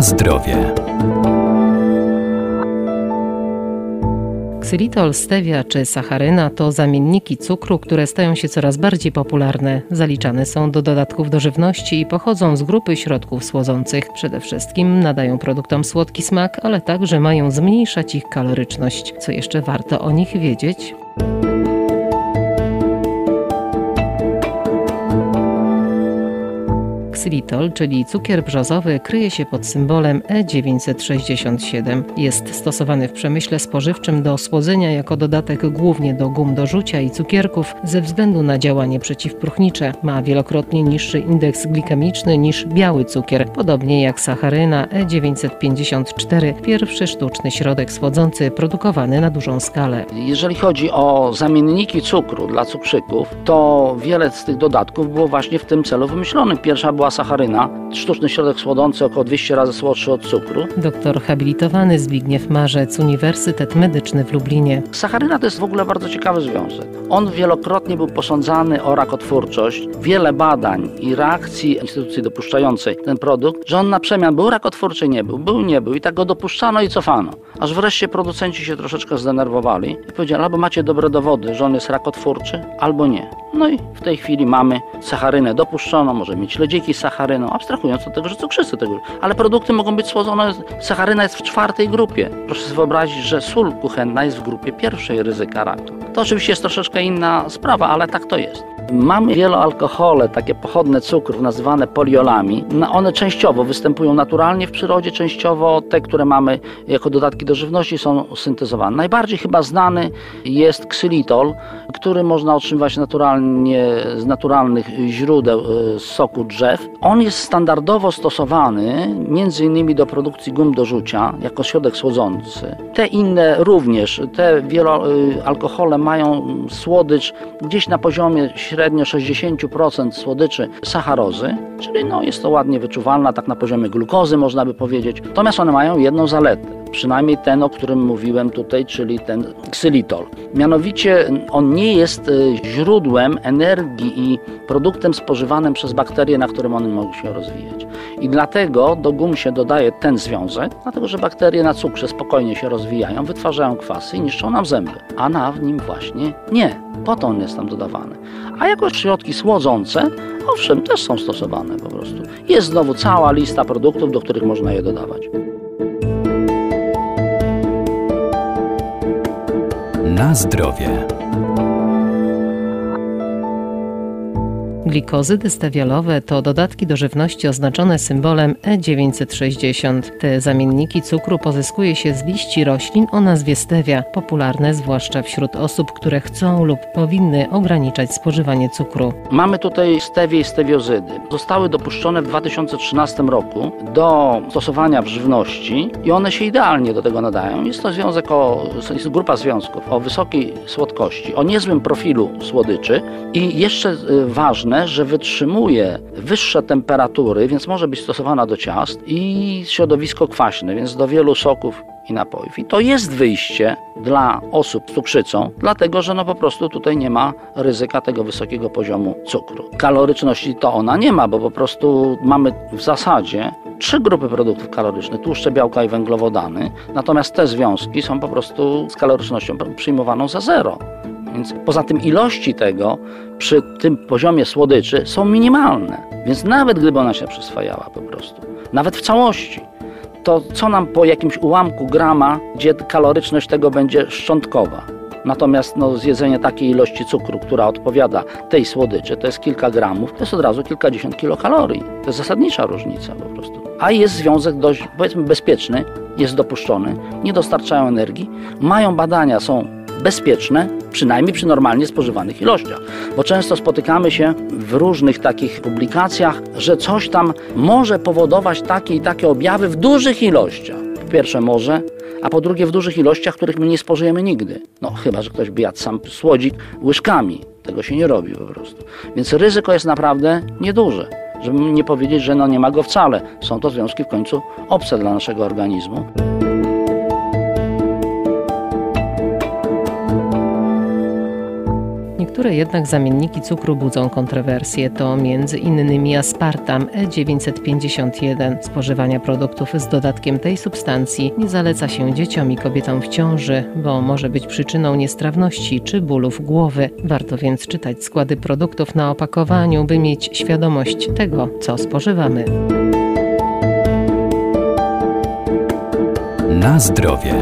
Zdrowie. Ksylitol, stevia czy sacharyna to zamienniki cukru, które stają się coraz bardziej popularne. Zaliczane są do dodatków do żywności i pochodzą z grupy środków słodzących. Przede wszystkim nadają produktom słodki smak, ale także mają zmniejszać ich kaloryczność. Co jeszcze warto o nich wiedzieć? Xylitol, czyli cukier brzozowy, kryje się pod symbolem E967. Jest stosowany w przemyśle spożywczym do słodzenia jako dodatek głównie do gum do rzucia i cukierków ze względu na działanie przeciwpróchnicze. Ma wielokrotnie niższy indeks glikemiczny niż biały cukier, podobnie jak sacharyna E954, pierwszy sztuczny środek słodzący produkowany na dużą skalę. Jeżeli chodzi o zamienniki cukru dla cukrzyków, to wiele z tych dodatków było właśnie w tym celu wymyślonych. Pierwsza była sacharyna, sztuczny środek słodzący około 200 razy słodszy od cukru. Doktor habilitowany Zbigniew Marzec, Uniwersytet Medyczny w Lublinie. Sacharyna to jest w ogóle bardzo ciekawy związek. On wielokrotnie był posądzany o rakotwórczość. Wiele badań i reakcji instytucji dopuszczającej ten produkt, że on na przemian był rakotwórczy, nie był, był, nie był i tak go dopuszczano i cofano. Aż wreszcie producenci się troszeczkę zdenerwowali i powiedzieli, albo macie dobre dowody, że on jest rakotwórczy, albo nie. No i w tej chwili mamy sacharynę dopuszczoną, może mieć śledziki sacharyną, abstrahując od tego, że cukrzycy tego. Ale produkty mogą być słodzone, sacharyna jest w czwartej grupie. Proszę sobie wyobrazić, że sól kuchenna jest w grupie pierwszej ryzyka raka. To oczywiście jest troszeczkę inna sprawa, ale tak to jest. Mamy wieloalkohole, takie pochodne cukrów nazywane poliolami. No, one częściowo występują naturalnie w przyrodzie, częściowo te, które mamy jako dodatki do żywności są syntezowane. Najbardziej chyba znany jest ksylitol, który można otrzymywać naturalnie z naturalnych źródeł z soku drzew. On jest standardowo stosowany innymi do produkcji gum do rzucia jako środek słodzący. Te inne również, te wieloalkohole mają słodycz gdzieś na poziomie średnio 60% słodyczy sacharozy, czyli no jest to ładnie wyczuwalna, tak na poziomie glukozy można by powiedzieć. Natomiast one mają jedną zaletę przynajmniej ten, o którym mówiłem tutaj, czyli ten ksylitol. Mianowicie on nie jest y, źródłem energii i produktem spożywanym przez bakterie, na którym one mogą się rozwijać. I dlatego do gum się dodaje ten związek, dlatego że bakterie na cukrze spokojnie się rozwijają, wytwarzają kwasy i niszczą nam zęby, a na nim właśnie nie. Po to on jest tam dodawany. A jako środki słodzące, owszem, też są stosowane po prostu. Jest znowu cała lista produktów, do których można je dodawać. Na zdrowie. Glikozydy stewialowe to dodatki do żywności oznaczone symbolem E960. Te zamienniki cukru pozyskuje się z liści roślin o nazwie stevia, popularne zwłaszcza wśród osób, które chcą lub powinny ograniczać spożywanie cukru. Mamy tutaj stewie i stewiozydy. Zostały dopuszczone w 2013 roku do stosowania w żywności i one się idealnie do tego nadają. Jest to związek o, jest grupa związków o wysokiej słodkości, o niezłym profilu słodyczy i jeszcze ważne, że wytrzymuje wyższe temperatury, więc może być stosowana do ciast i środowisko kwaśne, więc do wielu soków i napojów. I to jest wyjście dla osób z cukrzycą, dlatego że no po prostu tutaj nie ma ryzyka tego wysokiego poziomu cukru. Kaloryczności to ona nie ma, bo po prostu mamy w zasadzie trzy grupy produktów kalorycznych, tłuszcze, białka i węglowodany, natomiast te związki są po prostu z kalorycznością przyjmowaną za zero. Więc poza tym ilości tego przy tym poziomie słodyczy są minimalne. Więc nawet gdyby ona się przyswajała po prostu, nawet w całości, to co nam po jakimś ułamku grama, gdzie kaloryczność tego będzie szczątkowa. Natomiast no, zjedzenie takiej ilości cukru, która odpowiada tej słodyczy, to jest kilka gramów, to jest od razu kilkadziesiąt kilokalorii. To jest zasadnicza różnica po prostu. A jest związek dość, powiedzmy, bezpieczny, jest dopuszczony, nie dostarczają energii, mają badania, są bezpieczne, przynajmniej przy normalnie spożywanych ilościach. Bo często spotykamy się w różnych takich publikacjach, że coś tam może powodować takie i takie objawy w dużych ilościach. Po pierwsze może, a po drugie w dużych ilościach, których my nie spożyjemy nigdy. No chyba, że ktoś by jadł sam słodzik łyżkami. Tego się nie robi po prostu. Więc ryzyko jest naprawdę nieduże. Żeby nie powiedzieć, że no nie ma go wcale. Są to związki w końcu obce dla naszego organizmu. Niektóre jednak zamienniki cukru budzą kontrowersje. To między innymi aspartam E951. Spożywania produktów z dodatkiem tej substancji nie zaleca się dzieciom i kobietom w ciąży, bo może być przyczyną niestrawności czy bólów głowy. Warto więc czytać składy produktów na opakowaniu, by mieć świadomość tego, co spożywamy. Na zdrowie.